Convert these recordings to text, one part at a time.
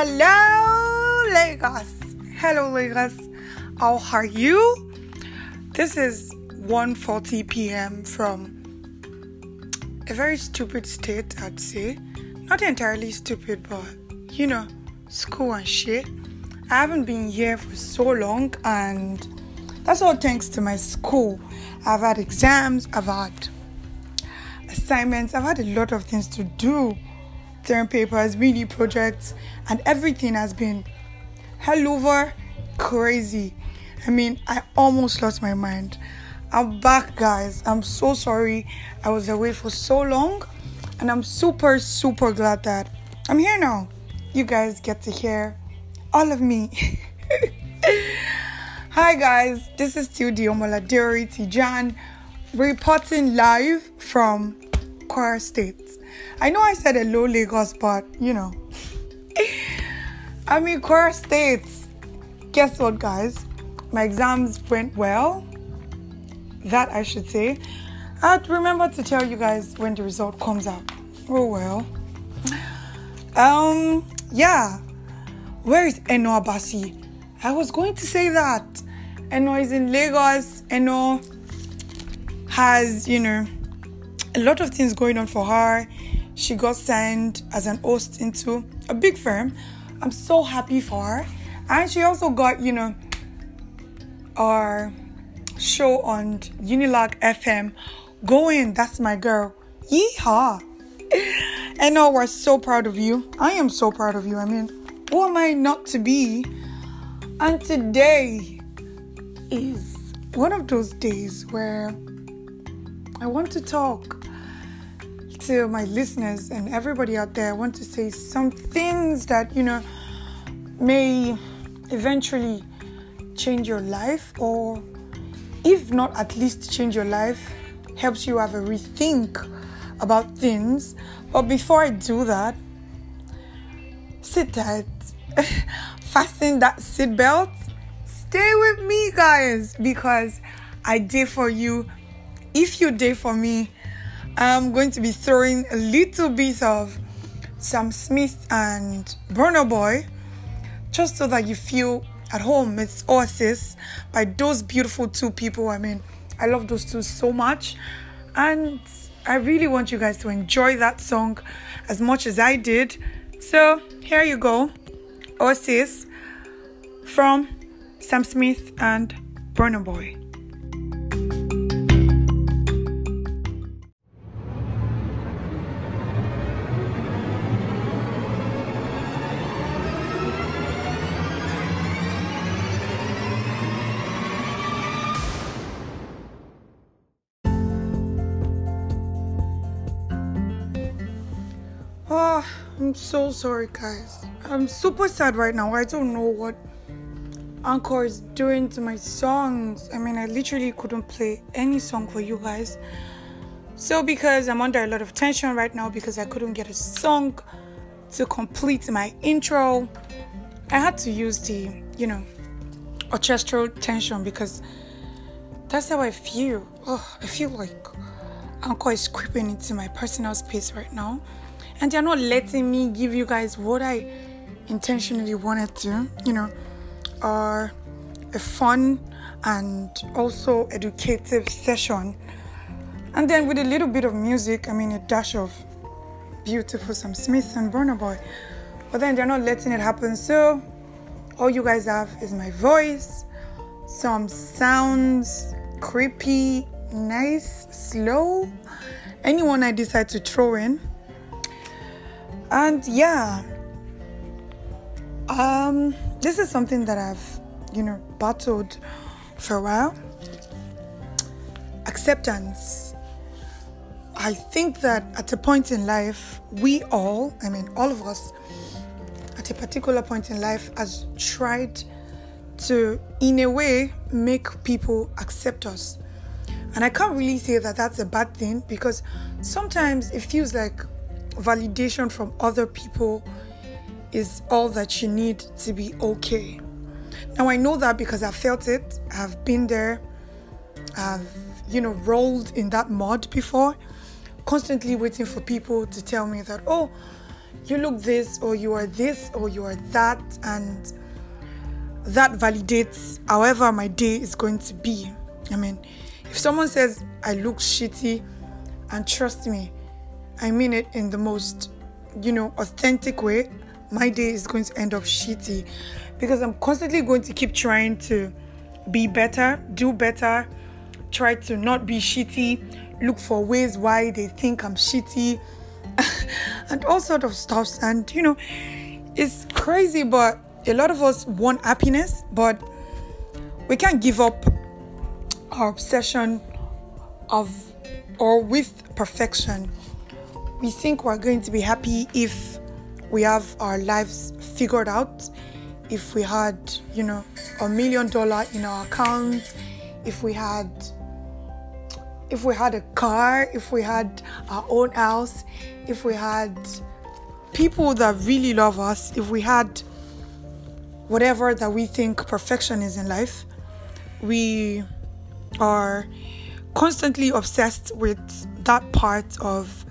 Hello, Lagos. Hello, Lagos. How are you? This is 1:40 p.m. from a very stupid state, I'd say. Not entirely stupid, but you know, school and shit. I haven't been here for so long, and that's all thanks to my school. I've had exams, I've had assignments, I've had a lot of things to do term papers, mini projects, and everything has been hell over crazy. I mean, I almost lost my mind. I'm back, guys. I'm so sorry I was away for so long, and I'm super, super glad that I'm here now. You guys get to hear all of me. Hi, guys. This is still Diomola Dori Tijan reporting live from Kwara State. I know I said hello, Lagos, but you know, I'm in Kwara State. Guess what, guys? My exams went well. That I should say. I'd remember to tell you guys when the result comes out. Oh well. Um, yeah. Where is Eno Abasi? I was going to say that. Eno is in Lagos. Eno has, you know, a lot of things going on for her. She got signed as an host into a big firm. I'm so happy for her. And she also got, you know, our show on Unilag FM going. That's my girl. Yeehaw. And no, we're so proud of you. I am so proud of you. I mean, who am I not to be? And today is one of those days where I want to talk to my listeners and everybody out there. I want to say some things that, you know, may eventually change your life, or if not at least change your life, helps you have a rethink about things. But before I do that, sit tight, fasten that seatbelt, stay with me, guys, because I did for you if you did for me, I'm going to be throwing a little bit of Sam Smith and Burna Boy just so that you feel at home. It's Oasis by those beautiful two people. I mean, I love those two so much. And I really want you guys to enjoy that song as much as I did. So here you go Oasis from Sam Smith and Burna Boy. I'm so sorry, guys. I'm super sad right now. I don't know what Anchor is doing to my songs. I mean, I literally couldn't play any song for you guys. So, because I'm under a lot of tension right now because I couldn't get a song to complete my intro, I had to use the, you know, orchestral tension because that's how I feel. Oh, I feel like Anchor is creeping into my personal space right now and they're not letting me give you guys what I intentionally wanted to, you know, a fun and also educative session. And then with a little bit of music, I mean, a dash of beautiful Sam Smith and Burna Boy. But then they're not letting it happen. So all you guys have is my voice, some sounds, creepy, nice, slow, anyone I decide to throw in and yeah. Um this is something that i've you know battled for a while. Acceptance. I think that at a point in life we all i mean all of us at a particular point in life has tried to in a way make people accept us. And i can't really say that that's a bad thing because sometimes it feels like validation from other people is all that you need to be okay. Now I know that because I felt it. I've been there. I've you know rolled in that mud before, constantly waiting for people to tell me that oh, you look this or you are this or you are that and that validates however my day is going to be. I mean, if someone says I look shitty, and trust me, I mean it in the most, you know, authentic way, my day is going to end up shitty because I'm constantly going to keep trying to be better, do better, try to not be shitty, look for ways why they think I'm shitty, and all sort of stuff. And you know, it's crazy, but a lot of us want happiness, but we can't give up our obsession of or with perfection. We think we're going to be happy if we have our lives figured out, if we had, you know, a million dollar in our account, if we had if we had a car, if we had our own house, if we had people that really love us, if we had whatever that we think perfection is in life, we are constantly obsessed with that part of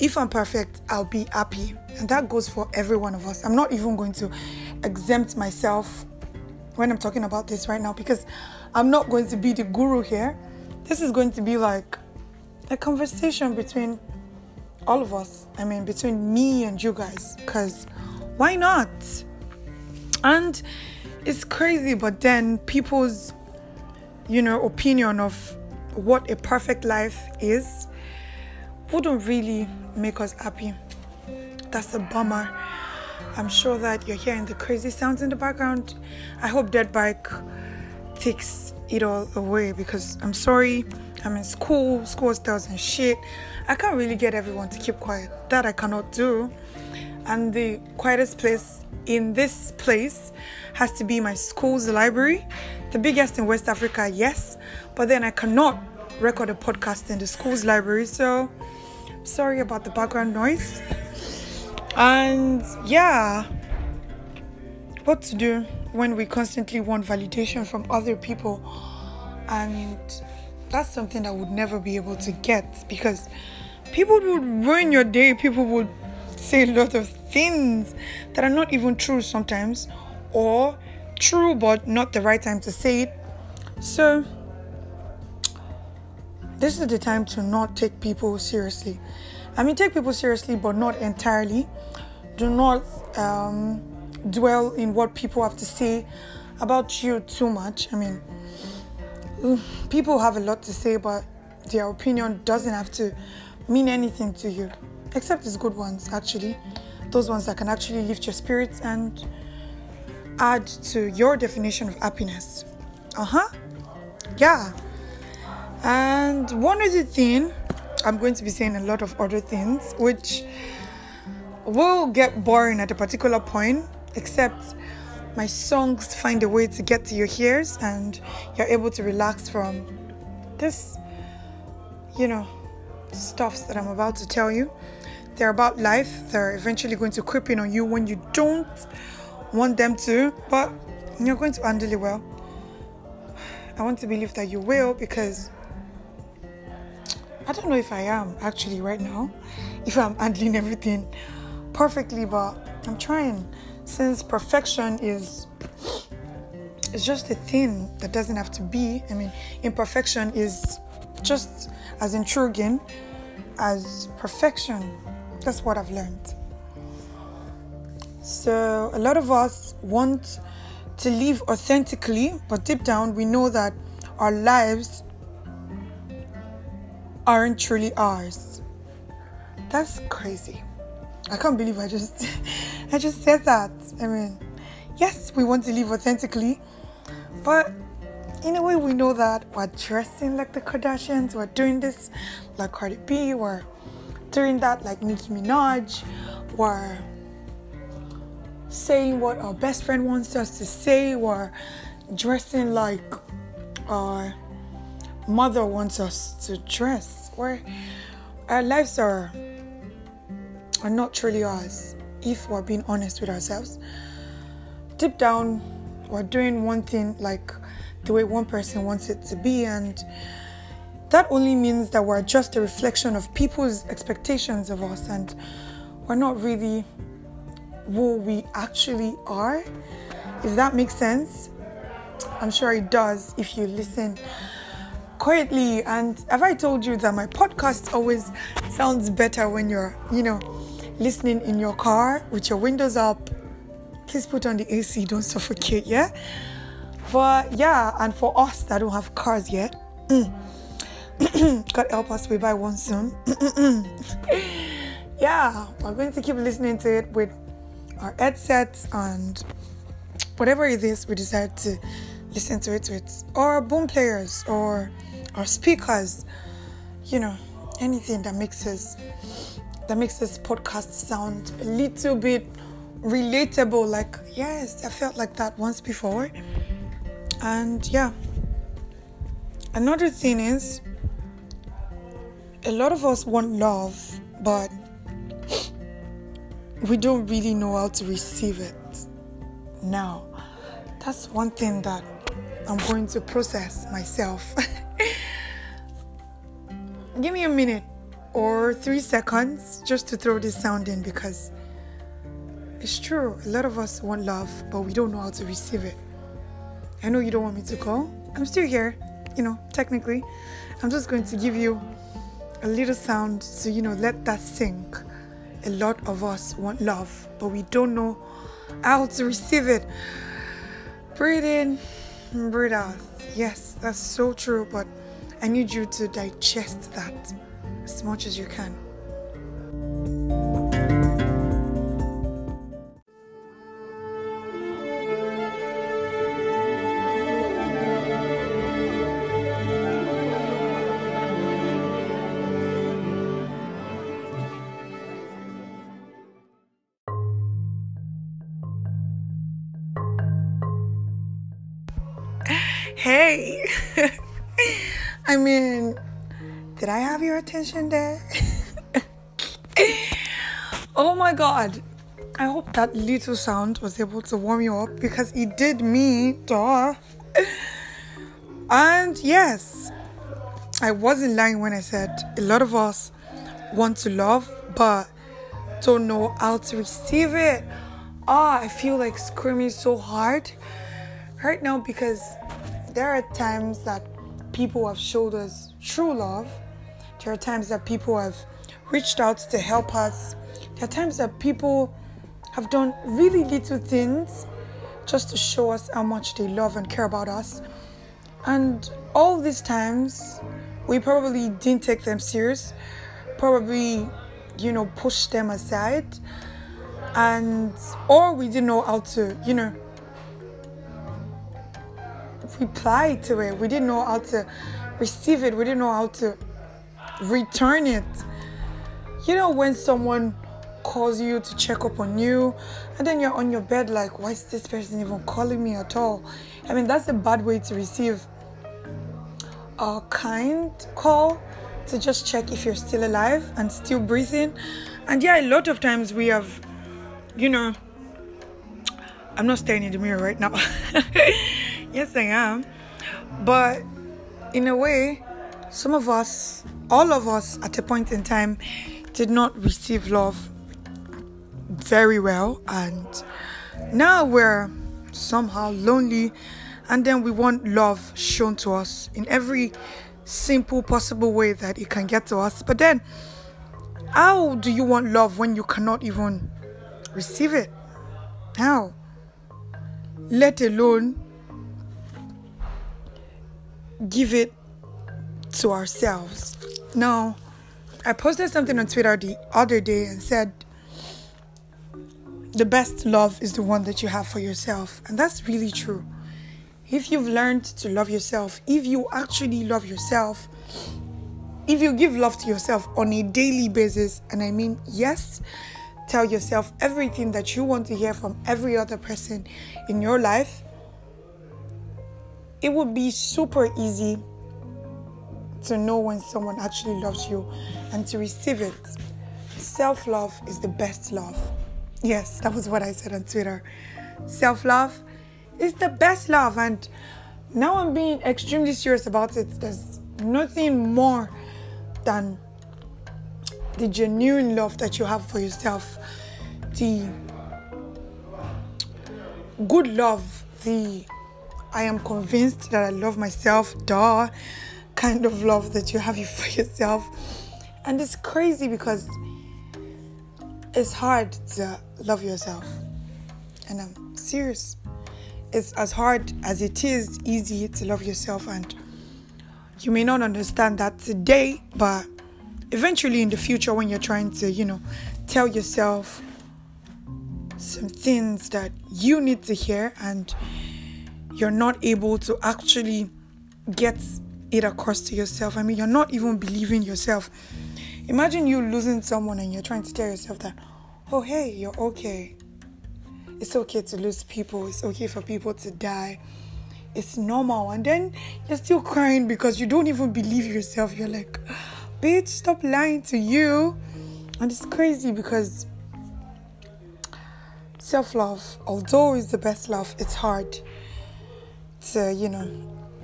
if I'm perfect, I'll be happy. And that goes for every one of us. I'm not even going to exempt myself when I'm talking about this right now because I'm not going to be the guru here. This is going to be like a conversation between all of us. I mean, between me and you guys. Because why not? And it's crazy, but then people's, you know, opinion of what a perfect life is wouldn't really make us happy. That's a bummer. I'm sure that you're hearing the crazy sounds in the background. I hope Dead Bike takes it all away because I'm sorry. I'm in school, school tells and shit. I can't really get everyone to keep quiet. That I cannot do. And the quietest place in this place has to be my school's library, the biggest in West Africa, yes, but then I cannot record a podcast in the school's library, so sorry about the background noise. And yeah, what to do when we constantly want validation from other people, and that's something that would never be able to get because people would ruin your day, people would say a lot of things that are not even true sometimes, or true but not the right time to say it. So, this is the time to not take people seriously. I mean, take people seriously, but not entirely. Do not um, dwell in what people have to say about you too much. I mean, people have a lot to say, but their opinion doesn't have to mean anything to you, except these good ones, actually. Those ones that can actually lift your spirits and add to your definition of happiness. Uh huh. Yeah. And one other thing, I'm going to be saying a lot of other things, which will get boring at a particular point, except my songs find a way to get to your ears and you're able to relax from this, you know, stuffs that I'm about to tell you. They're about life, they're eventually going to creep in on you when you don't want them to, but you're going to handle it well. I want to believe that you will because I don't know if I am actually right now, if I'm handling everything perfectly, but I'm trying. Since perfection is it's just a thing that doesn't have to be. I mean, imperfection is just as intriguing as perfection. That's what I've learned. So, a lot of us want to live authentically, but deep down, we know that our lives aren't truly ours. That's crazy. I can't believe I just I just said that. I mean, yes, we want to live authentically, but in a way we know that we're dressing like the Kardashians, we're doing this like Cardi B, we're doing that like Nicki Minaj, we're saying what our best friend wants us to say, we're dressing like our mother wants us to dress, where our lives are are not truly ours if we're being honest with ourselves. Deep down, we're doing one thing like the way one person wants it to be, and that only means that we're just a reflection of people's expectations of us, and we're not really who we actually are. If that makes sense, I'm sure it does if you listen quietly. And have I told you that my podcast always sounds better when you're, you know, listening in your car with your windows up? Please put on the AC, don't suffocate, yeah? But yeah, and for us that don't have cars yet, mm, God help us, we buy one soon. yeah, we're going to keep listening to it with our headsets and whatever it is we decide to listen to it with, or boom players, or our speakers, you know, anything that makes us that makes this podcast sound a little bit relatable. Like, yes, I felt like that once before. And yeah. Another thing is a lot of us want love, but we don't really know how to receive it. Now, that's one thing that I'm going to process myself. Give me a minute or three seconds just to throw this sound in because it's true. A lot of us want love, but we don't know how to receive it. I know you don't want me to call. I'm still here, you know, technically. I'm just going to give you a little sound so you know let that sink a lot of us want love but we don't know how to receive it breathe in breathe out yes that's so true but i need you to digest that as much as you can. Hey, I mean, did I have your attention there? oh my god, I hope that little sound was able to warm you up because it did me, duh. And yes, I wasn't lying when I said a lot of us want to love but don't know how to receive it. Ah, oh, I feel like screaming so hard right now because there are times that people have showed us true love. There are times that people have reached out to help us. There are times that people have done really little things just to show us how much they love and care about us. And all these times, we probably didn't take them serious, probably, you know, pushed them aside, and or we didn't know how to, you know, reply to it. We didn't know how to receive it. We didn't know how to return it. You know, when someone calls you to check up on you, and then you're on your bed, like, why is this person even calling me at all? I mean, that's a bad way to receive a kind call to just check if you're still alive and still breathing. And yeah, a lot of times we have, you know, I'm not staring in the mirror right now. yes, I am. But in a way, some of us, all of us at a point in time, did not receive love very well. And now we're somehow lonely. And then we want love shown to us in every simple possible way that it can get to us. But then, how do you want love when you cannot even receive it? How? Let alone give it to ourselves. Now, I posted something on Twitter the other day and said, the best love is the one that you have for yourself. And that's really true. If you've learned to love yourself, if you actually love yourself, if you give love to yourself on a daily basis, and I mean, yes, tell yourself everything that you want to hear from every other person in your life, it would be super easy to know when someone actually loves you and to receive it. Self love is the best love. Yes, that was what I said on Twitter. Self love is the best love, and now I'm being extremely serious about it. There's nothing more than the genuine love that you have for yourself, the good love, the I am convinced that I love myself, duh, kind of love that you have for yourself. And it's crazy because it's hard to love yourself. And I'm serious. It's as hard as it is easy to love yourself. And you may not understand that today, but eventually in the future, when you're trying to, you know, tell yourself some things that you need to hear and you're not able to actually get it across to yourself. I mean, you're not even believing yourself. Imagine you losing someone and you're trying to tell yourself that, oh, hey, you're okay. It's okay to lose people. It's okay for people to die. It's normal. And then you're still crying because you don't even believe yourself. You're like, bitch, stop lying to you. And it's crazy because self love, although it's the best love, it's hard to, you know,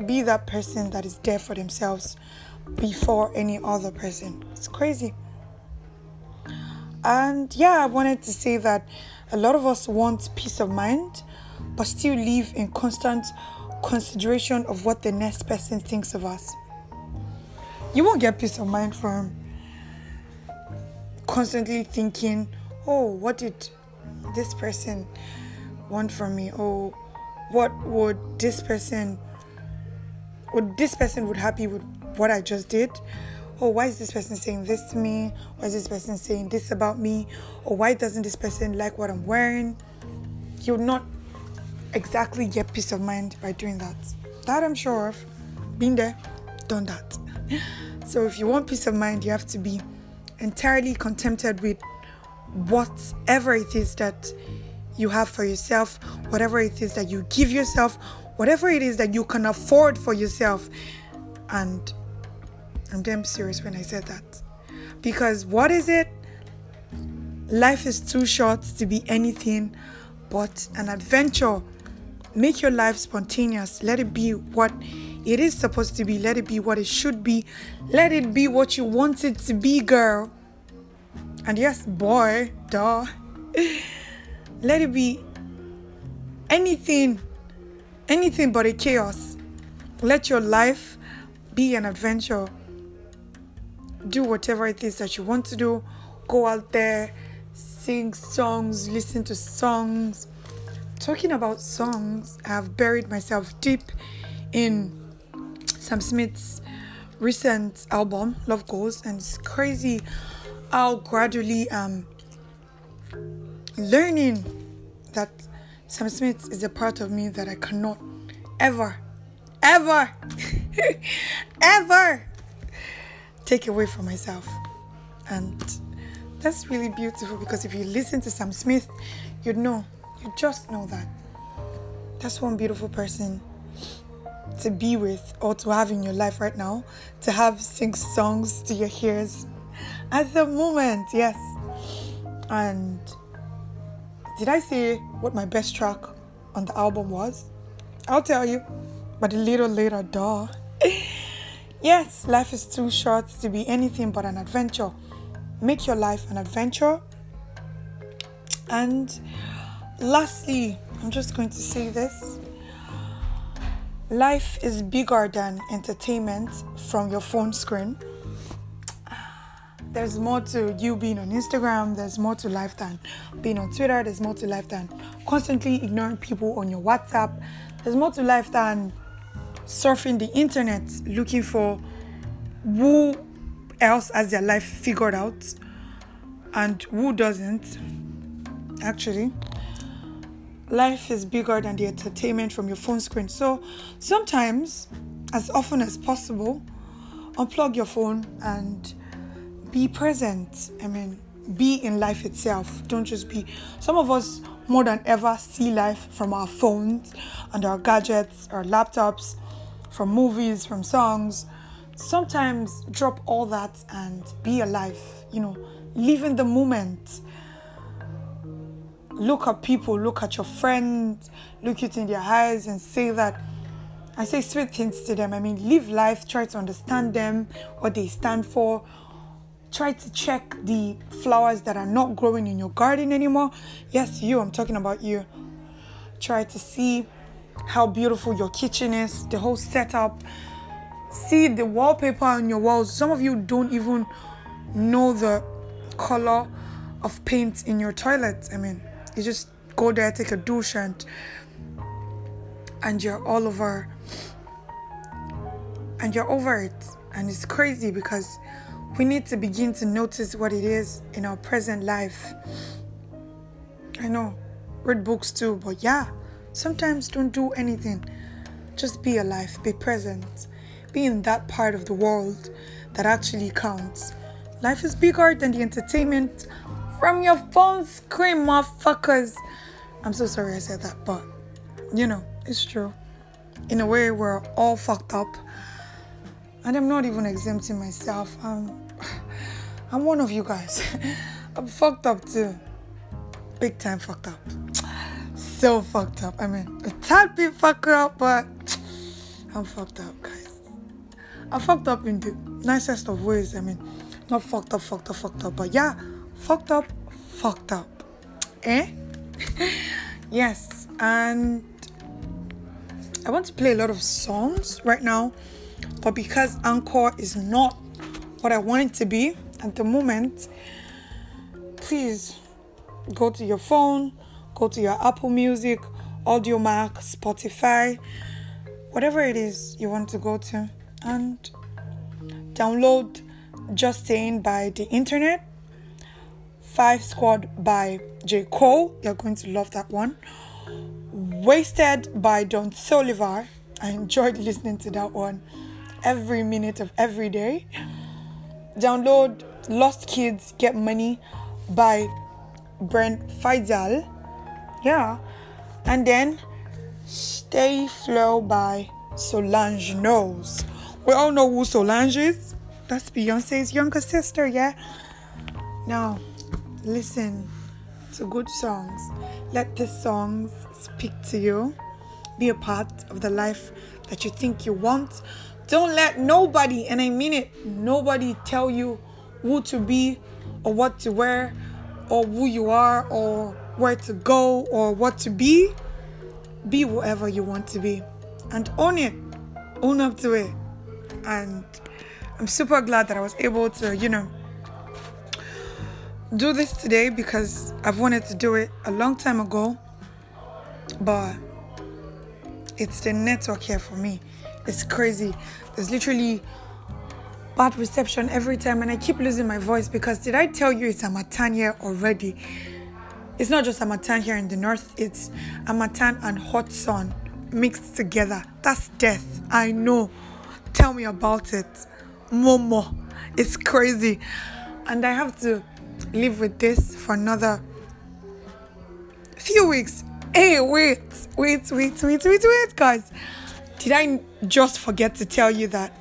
be that person that is there for themselves before any other person. It's crazy. And yeah, I wanted to say that a lot of us want peace of mind, but still live in constant consideration of what the next person thinks of us. You won't get peace of mind from constantly thinking, oh, what did this person want from me? Oh, what would this person would this person would happy with what I just did? Oh, why is this person saying this to me? Why is this person saying this about me? Or why doesn't this person like what I'm wearing? You'll not exactly get peace of mind by doing that. That I'm sure of. Been there, done that. So if you want peace of mind, you have to be entirely contented with whatever it is that you have for yourself, whatever it is that you give yourself, whatever it is that you can afford for yourself. And I'm damn serious when I said that. Because what is it? Life is too short to be anything but an adventure. Make your life spontaneous. Let it be what it is supposed to be. Let it be what it should be. Let it be what you want it to be, girl. And yes, boy, duh. Let it be anything, anything but a chaos. Let your life be an adventure. Do whatever it is that you want to do. Go out there, sing songs, listen to songs. Talking about songs, I have buried myself deep in Sam Smith's recent album, Love Goes, and it's crazy how gradually um learning that Sam Smith is a part of me that I cannot ever, ever, ever take away from myself. And that's really beautiful because if you listen to Sam Smith, you'd know, you just know that. That's one beautiful person to be with or to have in your life right now, to have sing songs to your ears at the moment, yes. And did I say what my best track on the album was? I'll tell you, but a little later, duh. yes, life is too short to be anything but an adventure. Make your life an adventure. And lastly, I'm just going to say this life is bigger than entertainment from your phone screen there's more to you being on Instagram, there's more to life than being on Twitter, there's more to life than constantly ignoring people on your WhatsApp, there's more to life than surfing the internet looking for who else has their life figured out and who doesn't. Actually, life is bigger than the entertainment from your phone screen. So sometimes, as often as possible, unplug your phone and be present. I mean, be in life itself. Don't just be. Some of us more than ever see life from our phones and our gadgets, our laptops, from movies, from songs. Sometimes drop all that and be alive. You know, live in the moment. Look at people, look at your friends, look it in their eyes and say that I say sweet things to them. I mean, live life, try to understand them, what they stand for, try to check the flowers that are not growing in your garden anymore. Yes, you, I'm talking about you. Try to see how beautiful your kitchen is, the whole setup. See the wallpaper on your walls. Some of you don't even know the color of paint in your toilet. I mean, you just go there, take a douche, and and you're all over and you're over it. And it's crazy because we need to begin to notice what it is in our present life. I know, read books too, but yeah, sometimes don't do anything. Just be alive, be present, be in that part of the world that actually counts. Life is bigger than the entertainment from your phone screen, motherfuckers. I'm so sorry I said that, but you know, it's true. In a way, we're all fucked up and I'm not even exempting myself. I'm, I'm one of you guys. I'm fucked up too. Big time fucked up. So fucked up. I mean, a tad bit fucked up, but I'm fucked up, guys. I'm fucked up in the nicest of ways. I mean, not fucked up, fucked up, fucked up, but yeah, fucked up, fucked up. Eh? yes, and I want to play a lot of songs right now but because Anchor is not what I want it to be at the moment, please go to your phone, go to your Apple Music, Audiomack, Spotify, whatever it is you want to go to, and download Just Saying by the internet, Fire Squad by J. Cole. You're going to love that one. Wasted by Don Solivar. I enjoyed listening to that one every minute of every day. Download Lost Kids Get Money by Brent Faiyaz. Yeah. And then Stay Flo by Solange Knowles. We all know who Solange is. That's Beyonce's younger sister, yeah? Now, listen to good songs. Let the songs speak to you. Be a part of the life that you think you want. Don't let nobody, and I mean it, nobody tell you who to be or what to wear or who you are or where to go or what to be. Be whatever you want to be and own it. Own up to it. And I'm super glad that I was able to, you know, do this today because I've wanted to do it a long time ago. But it's the network here for me. It's crazy. There's literally bad reception every time, and I keep losing my voice because did I tell you it's Harmattan here already? It's not just Harmattan here in the north, it's Harmattan and hot sun mixed together. That's death. I know. Tell me about it. Momo. It's crazy. And I have to live with this for another few weeks. Hey, wait, wait, wait, wait, wait, wait, guys. Did I just forget to tell you that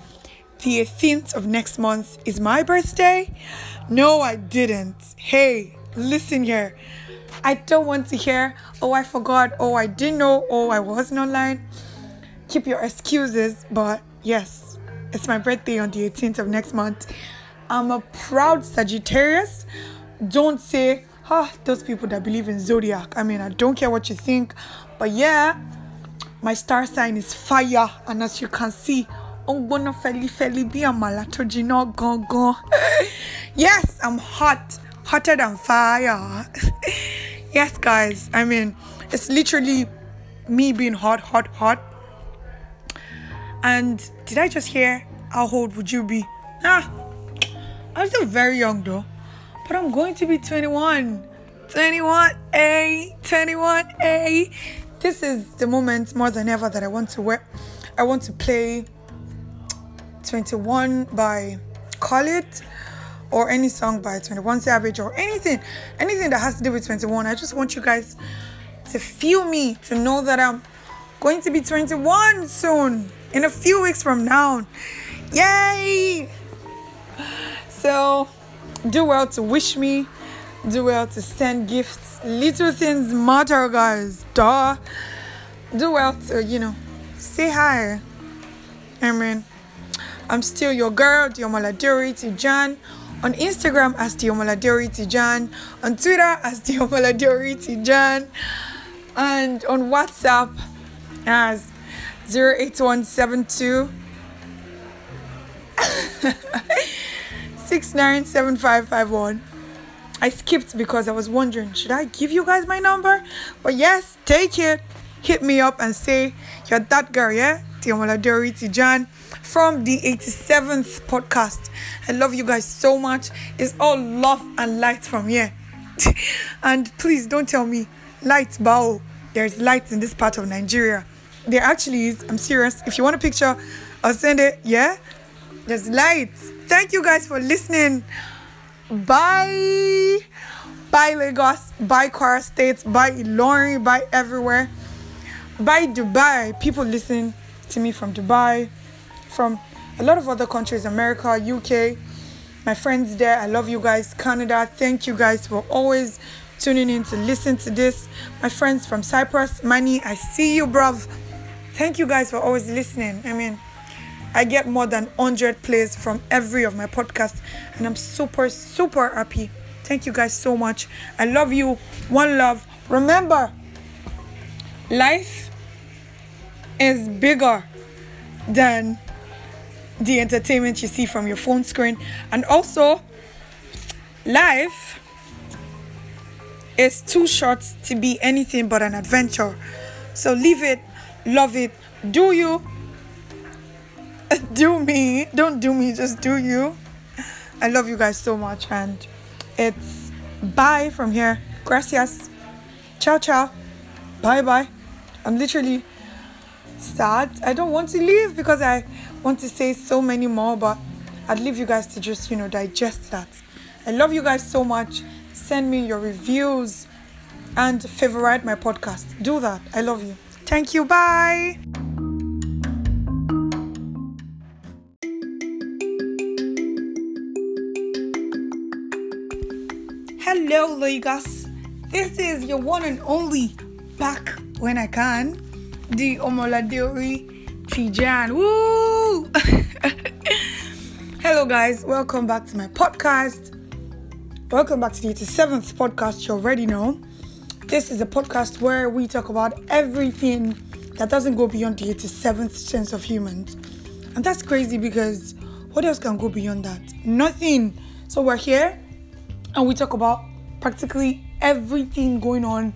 the 18th of next month is my birthday? No, I didn't. Hey, listen here. I don't want to hear, oh, I forgot, oh, I didn't know, oh, I wasn't online. Keep your excuses, but yes, it's my birthday on the 18th of next month. I'm a proud Sagittarius. Don't say, ah, those people that believe in zodiac. I mean, I don't care what you think, but yeah, my star sign is fire, and as you can see, Ongbona Feli Feli be amala tojino gong gong. Yes, I'm hot, hotter than fire. yes, guys, I mean, it's literally me being hot, hot, hot. And did I just hear how old would you be? Ah, I'm still very young though, but I'm going to be 21. 21, A, 21, A this is the moment more than ever that I want to wear. I want to play 21 by Khalid or any song by 21 Savage or anything, anything that has to do with 21. I just want you guys to feel me, to know that I'm going to be 21 soon, in a few weeks from now. Yay! So, do well to wish me do well to send gifts. Little things matter, guys. Duh. Do well to, you know, say hi. I mean, I'm still your girl, Diomola Duri Tijan, On Instagram as Tiomoladori Tijan. On Twitter as Tiomoladori Tijan. And on WhatsApp as 08172 697551. I skipped because I was wondering, should I give you guys my number? But yes, take it. Hit me up and say you're that girl, yeah? Tiamola Dori Tijan from the 87th podcast. I love you guys so much. It's all love and light from here. and please don't tell me light bow. There's light in this part of Nigeria. There actually is. I'm serious. If you want a picture, I'll send it. Yeah? There's light. Thank you guys for listening. Bye. Bye Lagos. Bye Kwara State. Bye Ilorin. Bye everywhere. Bye Dubai. People listen to me from Dubai, from a lot of other countries, America, UK. My friends there, I love you guys. Canada, thank you guys for always tuning in to listen to this. My friends from Cyprus, Money, I see you, bruv. Thank you guys for always listening. I mean, I get more than 100 plays from every of my podcasts, and I'm super, super happy. Thank you guys so much. I love you. One love. Remember, life is bigger than the entertainment you see from your phone screen, and also, life is too short to be anything but an adventure. So, leave it, love it, do you do me. Don't do me, just do you. I love you guys so much. And it's bye from here. Gracias. Ciao, ciao. Bye bye. I'm literally sad. I don't want to leave because I want to say so many more, but I'd leave you guys to just, you know, digest that. I love you guys so much. Send me your reviews and favorite my podcast. Do that. I love you. Thank you. Bye. Hello, Lagos. This is your one and only back when I can, the Omoladori Tijan. Woo! Hello, guys. Welcome back to my podcast. Welcome back to the 87th podcast. You already know. This is a podcast where we talk about everything that doesn't go beyond the 87th sense of humans. And that's crazy because what else can go beyond that? Nothing. So we're here and we talk about practically everything going on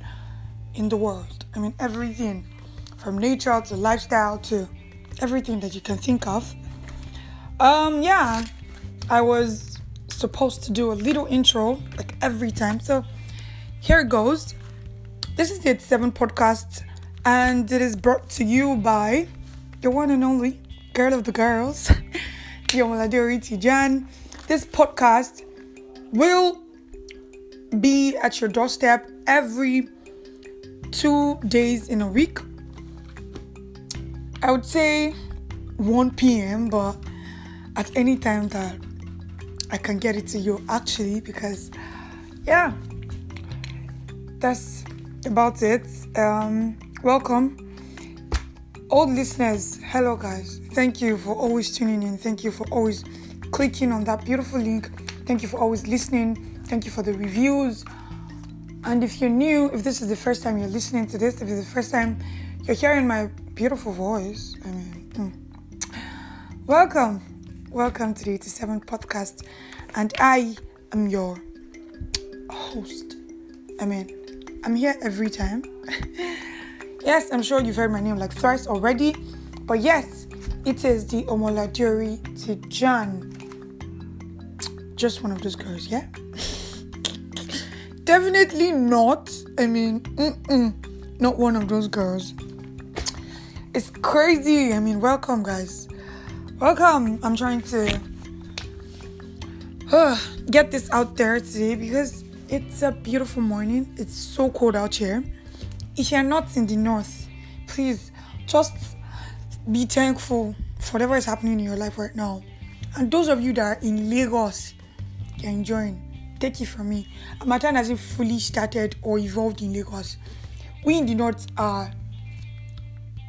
in the world. I mean, everything from nature to lifestyle to everything that you can think of. Um, yeah, I was supposed to do a little intro like every time, so here it goes. This is the 87 podcast, and it is brought to you by the one and only girl of the girls, Yomoladori Tijan. This podcast will be at your doorstep every two days in a week. I would say 1 p.m., but at any time that I can get it to you, actually, because yeah, that's about it. Um, welcome, old listeners. Hello, guys. Thank you for always tuning in. Thank you for always clicking on that beautiful link. Thank you for always listening Thank you for the reviews. And if you're new, if this is the first time you're listening to this, if it's the first time you're hearing my beautiful voice, I mean, mm, welcome. Welcome to the 87th podcast. And I am your host. I mean, I'm here every time. yes, I'm sure you've heard my name like thrice already. But yes, it is the Omoladuri Tijan. Just one of those girls, yeah? Definitely not. I mean, not one of those girls. It's crazy. I mean, welcome, guys. Welcome. I'm trying to uh, get this out there today because it's a beautiful morning. It's so cold out here. If you're not in the north, please just be thankful for whatever is happening in your life right now. And those of you that are in Lagos, you're enjoying take it from me. Harmattan hasn't fully started or evolved in Lagos. We in the north are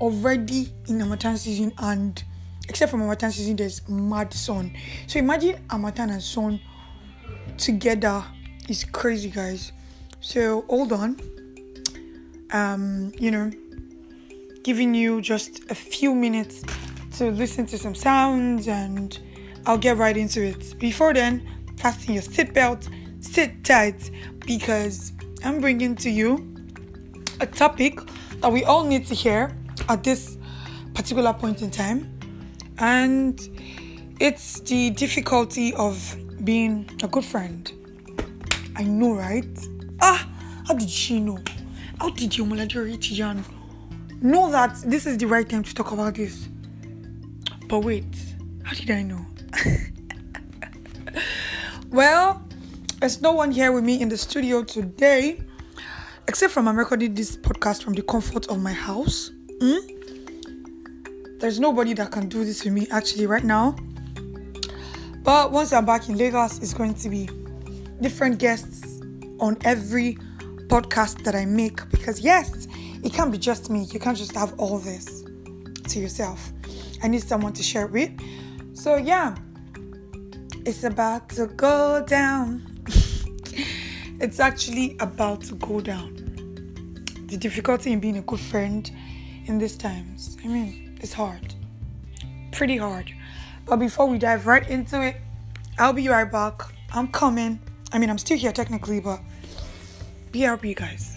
already in Harmattan season and except from Harmattan season there's mad sun. So imagine Harmattan and sun together is crazy, guys. So hold on. Um, you know, giving you just a few minutes to listen to some sounds and I'll get right into it. Before then, fasten your seatbelt, sit tight because I'm bringing to you a topic that we all need to hear at this particular point in time. And it's the difficulty of being a good friend. I know, right? Ah, how did she know? How did you, Mulajori Tijan, know that this is the right time to talk about this? But wait, how did I know? well, there's no one here with me in the studio today, except from I'm recording this podcast from the comfort of my house. Mm? There's nobody that can do this with me actually right now. But once I'm back in Lagos, it's going to be different guests on every podcast that I make because yes, it can't be just me. You can't just have all this to yourself. I need someone to share it with. So yeah, it's about to go down. it's actually about to go down. The difficulty in being a good friend in these times. I mean, it's hard. Pretty hard. But before we dive right into it, I'll be right back. I'm coming. I mean, I'm still here technically, but BRB, guys.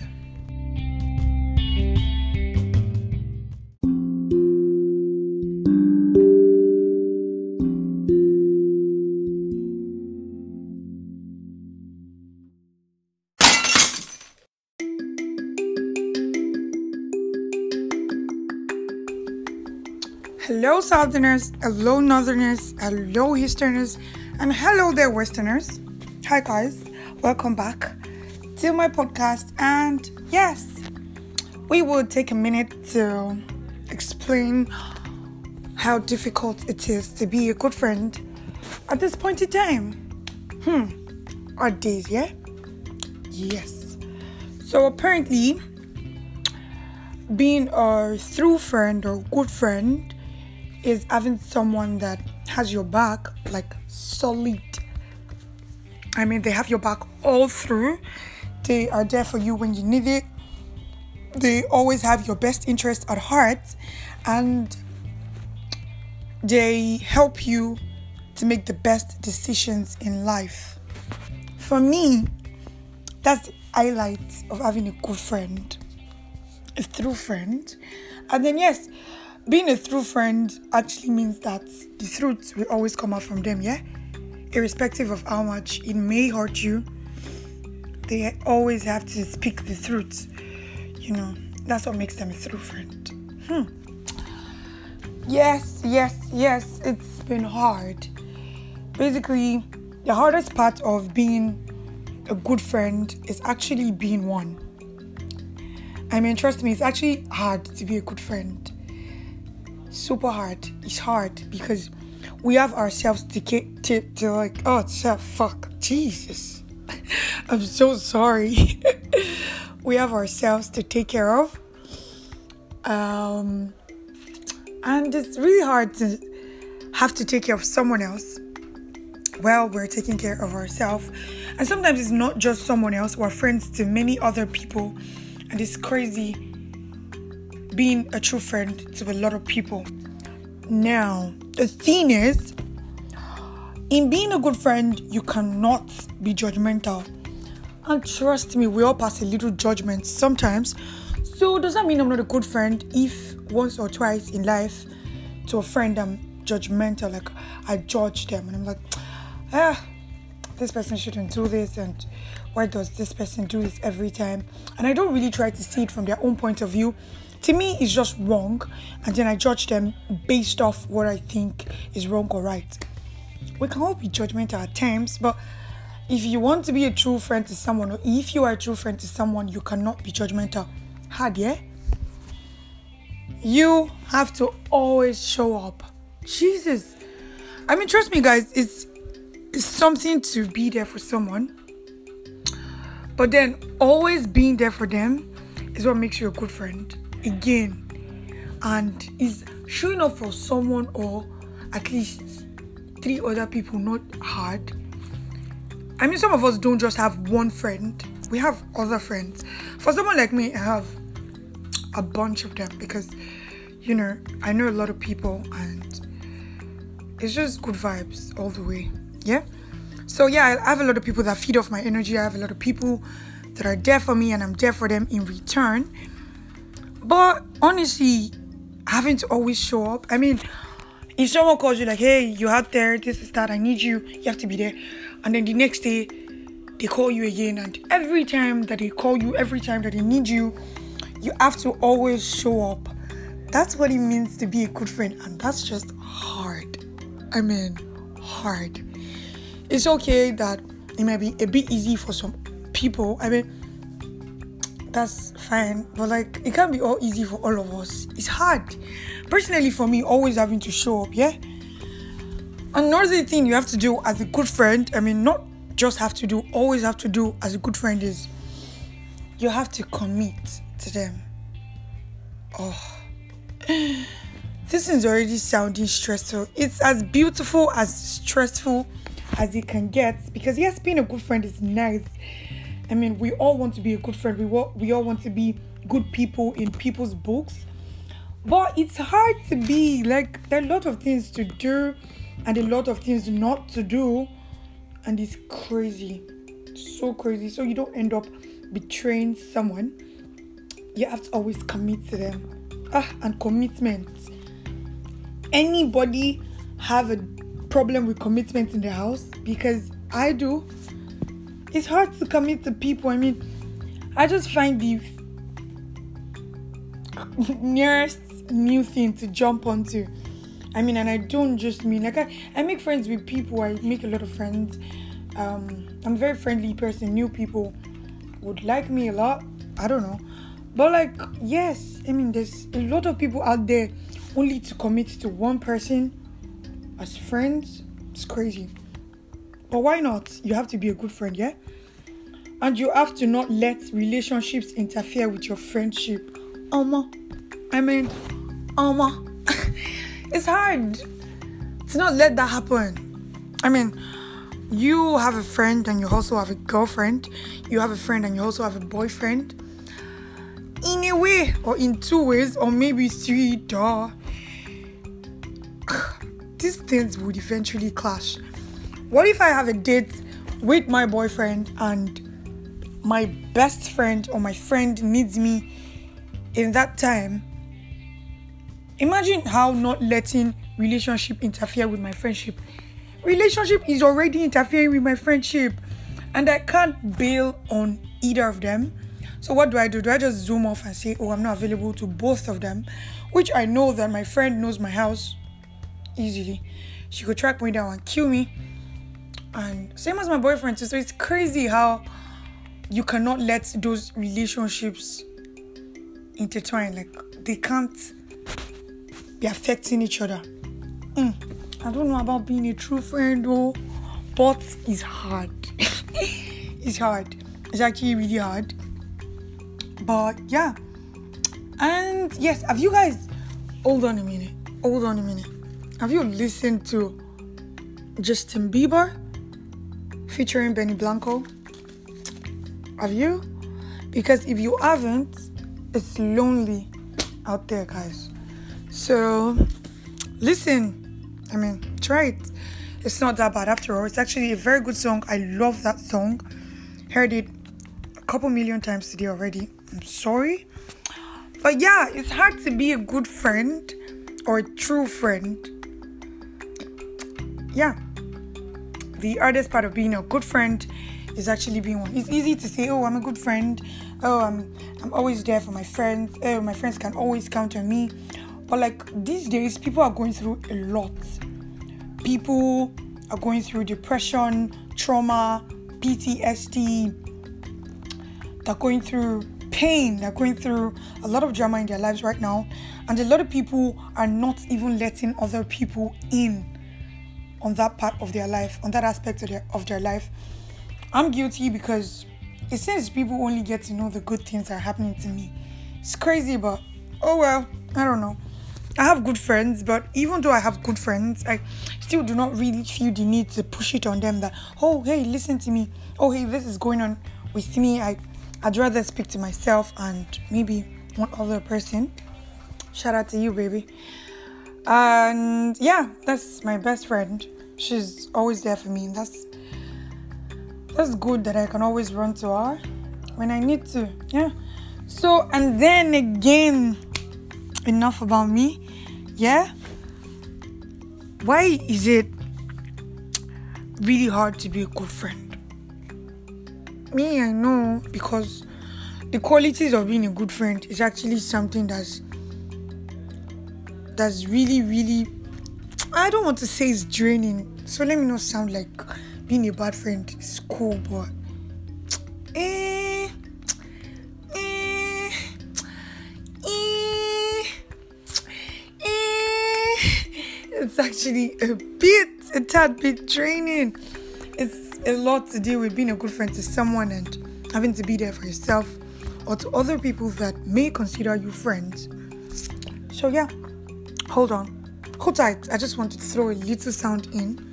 Hello, Southerners, hello, Northerners, hello, Easterners, and hello there, Westerners. Hi, guys, welcome back to my podcast. And yes, we will take a minute to explain how difficult it is to be a good friend at this point in time. Hmm, our days, yeah? Yes. So, apparently, being a true friend or good friend is having someone that has your back like solid. I mean, they have your back all through. They are there for you when you need it. They always have your best interest at heart and they help you to make the best decisions in life. For me, that's the highlight of having a good friend, a true friend. And then, yes, being a true friend actually means that the truth will always come out from them, yeah? Irrespective of how much it may hurt you, they always have to speak the truth. You know, that's what makes them a true friend. Hmm. Yes, yes, yes, it's been hard. Basically, the hardest part of being a good friend is actually being one. I mean, trust me, it's actually hard to be a good friend super hard. It's hard because we have ourselves to get to, to like oh it's a fuck Jesus. I'm so sorry. we have ourselves to take care of. Um and it's really hard to have to take care of someone else while we're taking care of ourselves. And sometimes it's not just someone else, we're friends to many other people. And it's crazy being a true friend to a lot of people. Now, the thing is, in being a good friend, you cannot be judgmental. And trust me, we all pass a little judgment sometimes. So, does that mean I'm not a good friend if once or twice in life to a friend I'm judgmental? Like, I judge them and I'm like, ah, this person shouldn't do this, and why does this person do this every time? And I don't really try to see it from their own point of view to me it's just wrong and then i judge them based off what i think is wrong or right. We can all be judgmental at times but if you want to be a true friend to someone or if you are a true friend to someone you cannot be judgmental. Hard yeah? You have to always show up. Jesus. I mean trust me guys it's it's something to be there for someone. But then always being there for them is what makes you a good friend again and is showing up for someone or at least three other people not hard I mean, some of us don't just have one friend, we have other friends. For someone like me, I have a bunch of them because, you know, I know a lot of people and it's just good vibes all the way. Yeah? So, yeah, I have a lot of people that feed off my energy. I have a lot of people that are there for me and I'm there for them in return. But honestly, having to always show up, I mean, if someone calls you like, hey, you out there, this is that, I need you, you have to be there. And then the next day, they call you again. And every time that they call you, every time that they need you, you have to always show up. That's what it means to be a good friend. And that's just hard. I mean, hard. It's okay that it might be a bit easy for some people. I mean, that's fine. But like, it can't be all easy for all of us. It's hard. Personally, for me, always having to show up, yeah? Another thing you have to do as a good friend, I mean, not just have to do, always have to do as a good friend is you have to commit to them. Oh, this is already sounding stressful. It's as beautiful as stressful as it can get because yes, being a good friend is nice. I mean, we all want to be a good friend. We all, we all want to be good people in people's books. But it's hard to be like there are a lot of things to do and a lot of things not to do and it's crazy. So crazy. So you don't end up betraying someone. You have to always commit to them. Ah, and commitment. Anybody have a problem with commitment in the house? Because I do. It's hard to commit to people. I mean, I just find the nearest new thing to jump onto. I mean, and I don't just mean like I, I make friends with people. I make a lot of friends. Um, I'm a very friendly person. New people would like me a lot. I don't know, but like yes, I mean, there's a lot of people out there only to commit to one person as friends. It's crazy. But why not? You have to be a good friend, yeah? And you have to not let relationships interfere with your friendship. Oma. I mean, Oma. it's hard to not let that happen. I mean, you have a friend and you also have a girlfriend. You have a friend and you also have a boyfriend. In a way, or in two ways, or maybe three, duh. These things would eventually clash. What if I have a date with my boyfriend and my best friend or my friend needs me in that time? Imagine how not letting relationship interfere with my friendship. Relationship is already interfering with my friendship and I can't bail on either of them. So what do I do? Do I just zoom off and say, "Oh, I'm not available to both of them?" Which I know that my friend knows my house easily. She could track me down and kill me and same as my boyfriend too. So it's crazy how you cannot let those relationships intertwine. Like they can't be affecting each other. Mm. I don't know about being a true friend though, but it's hard. it's hard. It's actually really hard. But yeah. And yes, have you guys hold on a minute. Hold on a minute. Have you listened to Justin Bieber? Featuring Benny Blanco? Have you? Because if you haven't, it's lonely out there, guys. So, listen. I mean, try it. It's not that bad after all. It's actually a very good song. I love that song. Heard it a couple million times today already. I'm sorry. But yeah, it's hard to be a good friend or a true friend. Yeah the hardest part of being a good friend is actually being one. It's easy to say, "Oh, I'm a good friend. Oh, I'm I'm always there for my friends. Oh, my friends can always count on me." But like these days, people are going through a lot. People are going through depression, trauma, PTSD. They're going through pain. They're going through a lot of drama in their lives right now, and a lot of people are not even letting other people in on that part of their life, on that aspect of their, of their life. I'm guilty because it seems people only get to know the good things that are happening to me. It's crazy, but oh well, I don't know. I have good friends, but even though I have good friends, I still do not really feel the need to push it on them that, oh, hey, listen to me. Oh, hey, this is going on with me. I, I'd rather speak to myself and maybe one other person. Shout out to you, baby. And yeah, that's my best friend. She's always there for me. and That's that's good that I can always run to her when I need to. Yeah. So and then again, enough about me. Yeah. Why is it really hard to be a good friend? Me, I know because the qualities of being a good friend is actually something that's that's really, really I don't want to say it's draining. So let me not sound like being a bad friend is cool, but eh, eh, eh, eh, it's actually a bit, a tad bit draining. It's a lot to do with being a good friend to someone and having to be there for yourself or to other people that may consider you friends. So yeah, hold on. Hold tight. I just want to throw a little sound in.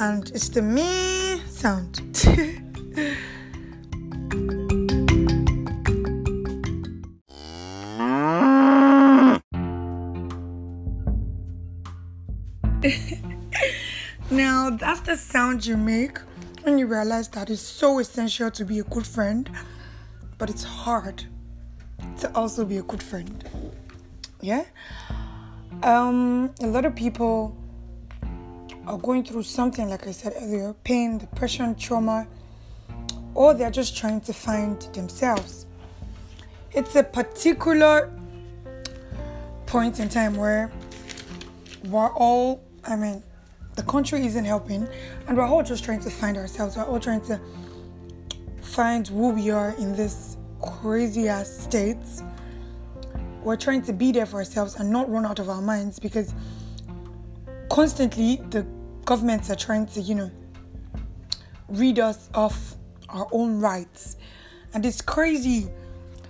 And it's the me sound. now, that's the sound you make when you realize that it's so essential to be a good friend, but it's hard to also be a good friend. Yeah? Um, a lot of people are going through something, like I said earlier pain, depression, trauma, or they're just trying to find themselves. It's a particular point in time where we're all, I mean, the country isn't helping, and we're all just trying to find ourselves. We're all trying to find who we are in this crazy ass state we're trying to be there for ourselves and not run out of our minds because constantly the governments are trying to, you know, read us of our own rights. And it's crazy.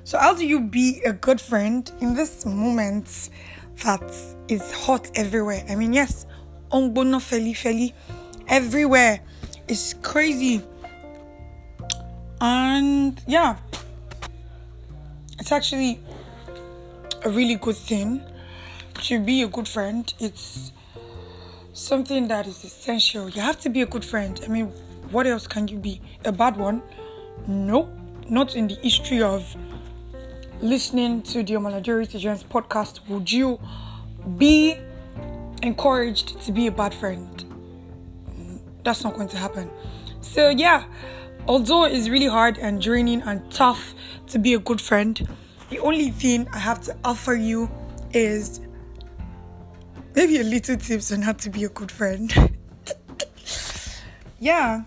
So, how do you be a good friend in this moment that is hot everywhere? I mean, yes, Ongbono Feli Feli everywhere. It's crazy. And yeah, it's actually a really good thing to be a good friend. It's something that is essential. You have to be a good friend. I mean, what else can you be? A bad one? No, not in the history of listening to the Omalajori Students podcast. Would you be encouraged to be a bad friend? That's not going to happen. So, yeah, although it's really hard and draining and tough to be a good friend, the only thing I have to offer you is maybe a little tips on how to be a good friend. yeah,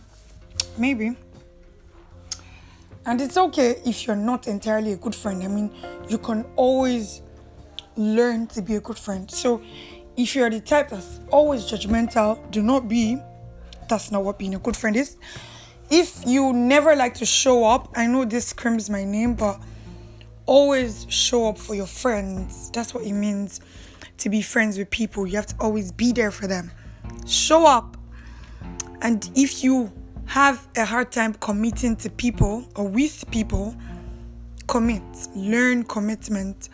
maybe. And it's okay if you're not entirely a good friend. I mean, you can always learn to be a good friend. So, if you're the type that's always judgmental, do not be. That's not what being a good friend is. If you never like to show up, I know this screams my name, but always show up for your friends. That's what it means to be friends with people. You have to always be there for them. Show up. And if you have a hard time committing to people or with people, commit. Learn commitment.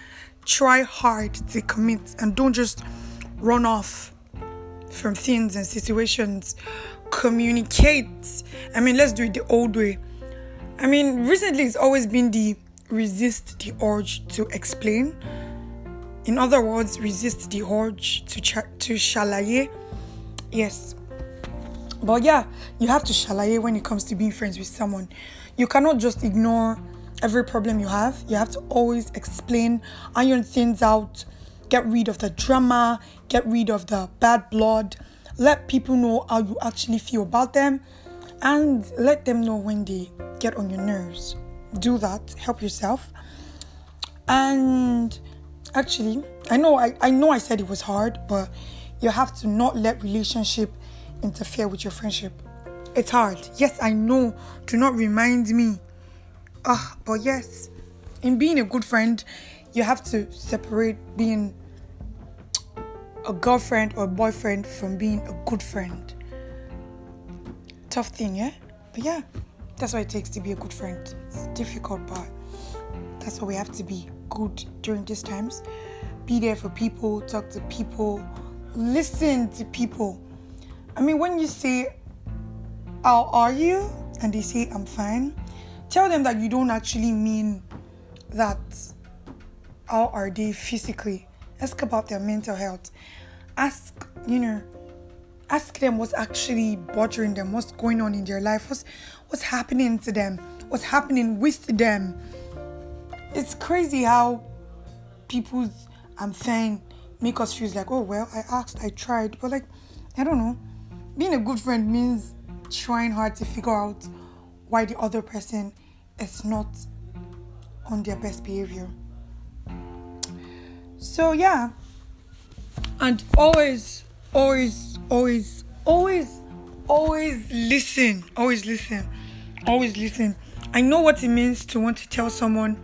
Try hard to commit and don't just run off from things and situations. Communicate. I mean, let's do it the old way. I mean, recently it's always been the resist the urge to explain. In other words, resist the urge to ch- to shalaye. Yes. But yeah, you have to shalaye when it comes to being friends with someone. You cannot just ignore every problem you have. You have to always explain, iron things out, get rid of the drama, get rid of the bad blood, let people know how you actually feel about them, and let them know when they get on your nerves do that help yourself and actually i know I, I know i said it was hard but you have to not let relationship interfere with your friendship it's hard yes i know do not remind me ah but yes in being a good friend you have to separate being a girlfriend or boyfriend from being a good friend. Tough thing, yeah? But yeah, that's what it takes to be a good friend. It's difficult, but that's what we have to be good during these times. Be there for people, talk to people, listen to people. I mean, when you say, How are you? and they say, I'm fine, tell them that you don't actually mean that. How are they physically? Ask about their mental health. Ask, you know, ask them what's actually bothering them, what's going on in their life, what's what's happening to them, what's happening with them. It's crazy how people's I'm fine make us feel like, oh well, I asked, I tried, but like, I don't know. Being a good friend means trying hard to figure out why the other person is not on their best behavior. So yeah, and always, always, always, always, always listen. Always listen. Always listen. I know what it means to want to tell someone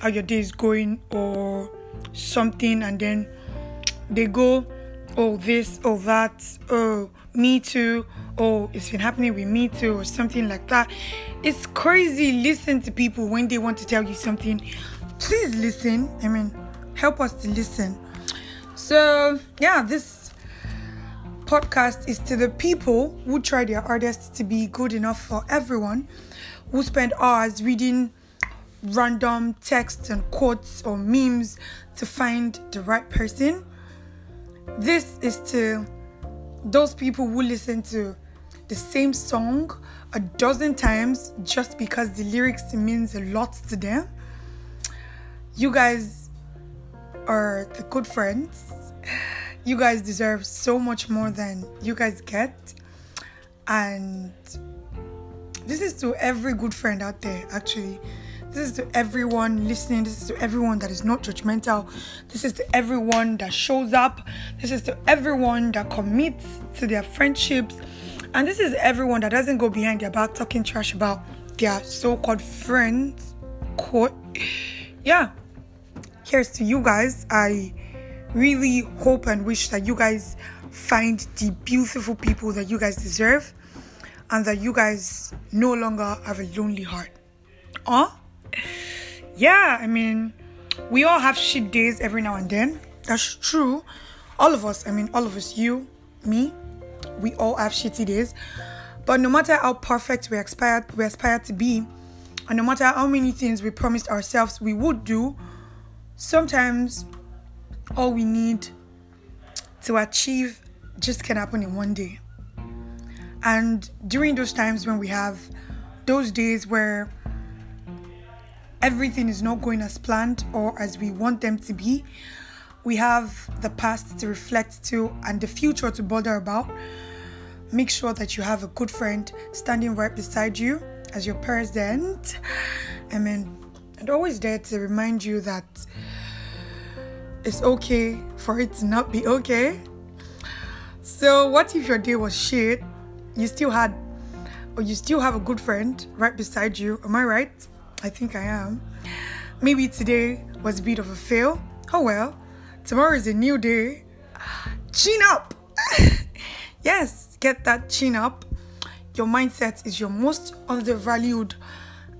how your day is going or something, and then they go, oh, this, oh, that, oh, me too, oh, it's been happening with me too, or something like that. It's crazy. Listen to people when they want to tell you something. Please listen. I mean, help us to listen. So, yeah, this podcast is to the people who try their hardest to be good enough for everyone, who spend hours reading random texts and quotes or memes to find the right person. This is to those people who listen to the same song a dozen times just because the lyrics means a lot to them. You guys are the good friends. You guys deserve so much more than you guys get. And this is to every good friend out there, actually. This is to everyone listening. This is to everyone that is not judgmental. This is to everyone that shows up. This is to everyone that commits to their friendships. And this is everyone that doesn't go behind their back talking trash about their so called friends. Quote. Yeah here's to you guys. I really hope and wish that you guys find the beautiful people that you guys deserve and that you guys no longer have a lonely heart. Huh? Yeah, I mean, we all have shit days every now and then. That's true. All of us, I mean, all of us, you, me, we all have shitty days. But no matter how perfect we aspire, we aspire to be, and no matter how many things we promised ourselves we would do, sometimes all we need to achieve just can happen in one day. And during those times when we have those days where everything is not going as planned or as we want them to be, we have the past to reflect to and the future to bother about. Make sure that you have a good friend standing right beside you as your president. I mean, and always there to remind you that it's okay for it to not be okay. So, what if your day was shit? You still had, or you still have a good friend right beside you. Am I right? I think I am. Maybe today was a bit of a fail. Oh well, tomorrow is a new day. Chin up! yes, get that chin up. Your mindset is your most undervalued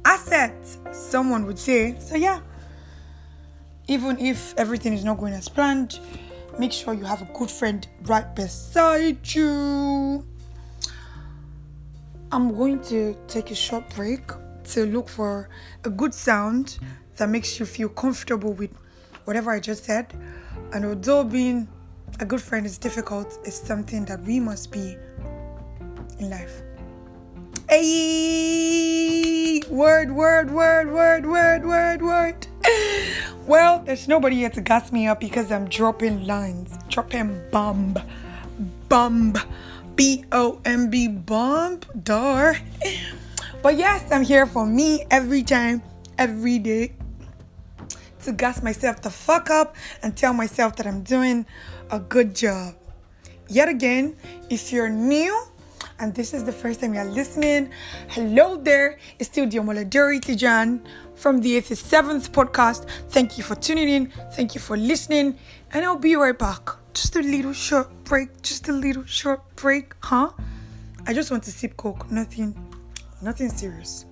asset, someone would say. So, yeah, even if everything is not going as planned, make sure you have a good friend right beside you. I'm going to take a short break to look for a good sound that makes you feel comfortable with whatever I just said. And although being a good friend is difficult, it's something that we must be in life. Hey, word, word, word, word, word, word, word. Well, there's nobody here to gas me up because I'm dropping lines, dropping bomb, bomb, B O M B bomb, dar. But yes, I'm here for me every time, every day to gas myself the fuck up and tell myself that I'm doing a good job. Yet again, if you're new, and this is the first time you're listening, hello there. It's still Diomola Tijan from the 87th podcast. Thank you for tuning in. Thank you for listening. And I'll be right back. just a little short break, just a little short break, huh? I just want to sip coke, nothing, nothing serious.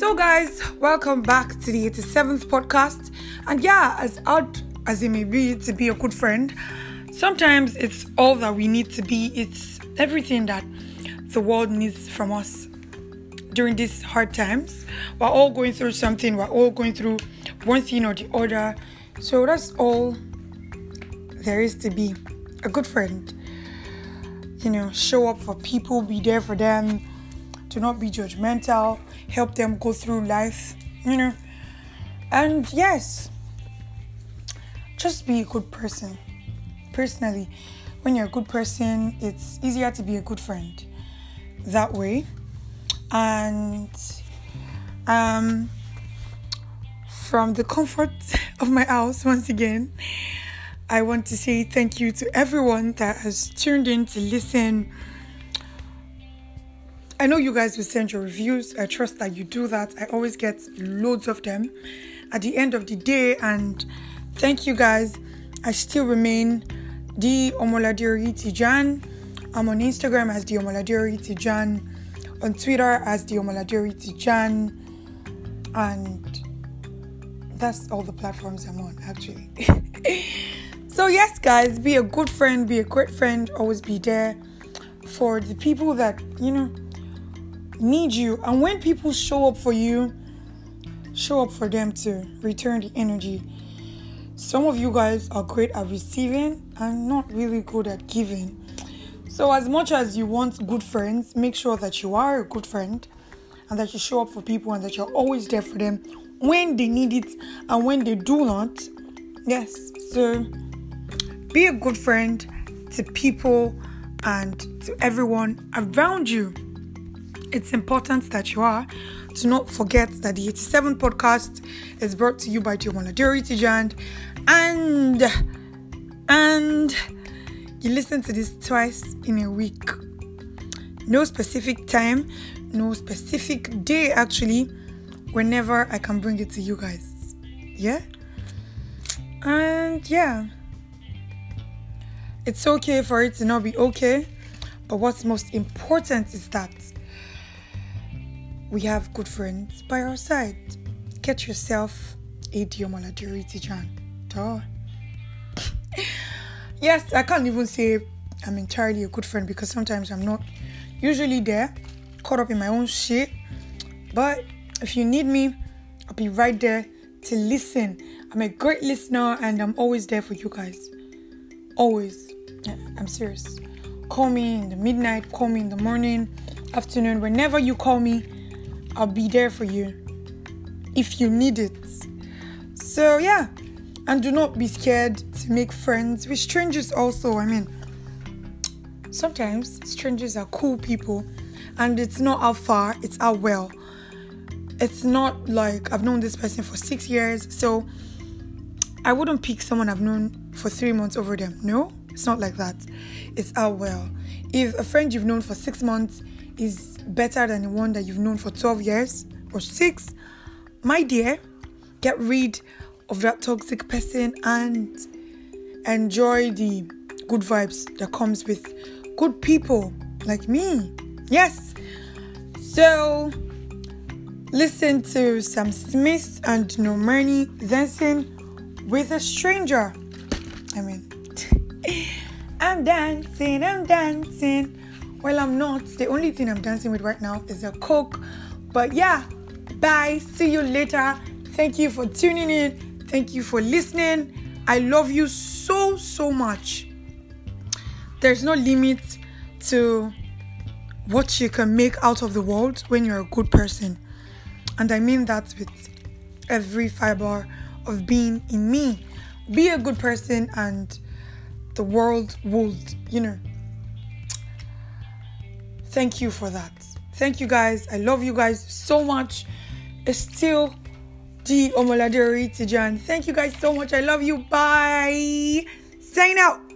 So, guys, welcome back to the 87th podcast. And yeah, as odd as it may be to be a good friend, sometimes it's all that we need to be. It's everything that the world needs from us during these hard times. We're all going through something, we're all going through one thing or the other. So, that's all there is to be a good friend. You know, show up for people, be there for them, do not be judgmental help them go through life, you know. And yes, just be a good person. Personally, when you're a good person, it's easier to be a good friend that way. And um, from the comfort of my house, once again, I want to say thank you to everyone that has tuned in to listen I know you guys will send your reviews. I trust that you do that. I always get loads of them at the end of the day. And thank you guys. I still remain the Omoladiri Tijan. I'm on Instagram as the Omoladiri Tijan, on Twitter as the Omoladiri Tijan, and that's all the platforms I'm on actually. so yes, guys, be a good friend, be a great friend, always be there for the people that you know need you. And when people show up for you, show up for them to return the energy. Some of you guys are great at receiving and not really good at giving. So, as much as you want good friends, make sure that you are a good friend and that you show up for people and that you're always there for them when they need it and when they do not. Yes, so be a good friend to people and to everyone around you it's important that you are to not forget that the 87 podcast is brought to you by Diomoladori Tijand and and you listen to this twice in a week. No specific time, no specific day actually, whenever I can bring it to you guys. Yeah? And yeah. It's okay for it to not be okay, but what's most important is that we have good friends by our side. Get yourself a Diomaladiri Tijan. Duh. yes, I can't even say I'm entirely a good friend because sometimes I'm not usually there, caught up in my own shit. But if you need me, I'll be right there to listen. I'm a great listener and I'm always there for you guys. Always. I'm serious. Call me in the midnight, call me in the morning, afternoon, whenever you call me. I'll be there for you if you need it. So, yeah, and do not be scared to make friends with strangers, also. I mean, sometimes strangers are cool people, and it's not how far, it's how well. It's not like I've known this person for six years, so I wouldn't pick someone I've known for three months over them. No, it's not like that. It's how well. If a friend you've known for six months is better than the one that you've known for 12 years or six, my dear, get rid of that toxic person and enjoy the good vibes that comes with good people like me. Yes. So listen to Sam Smith and Normani dancing with a stranger. I mean, I'm dancing, I'm dancing well, I'm not. The only thing I'm dancing with right now is a Coke. But yeah, bye. See you later. Thank you for tuning in. Thank you for listening. I love you so, so much. There's no limit to what you can make out of the world when you're a good person. And I mean that with every fiber of being in me. Be a good person, and the world would, you know, Thank you for that. Thank you guys. I love you guys so much. It's still D Omolade John. Thank you guys so much. I love you. Bye. Sign out.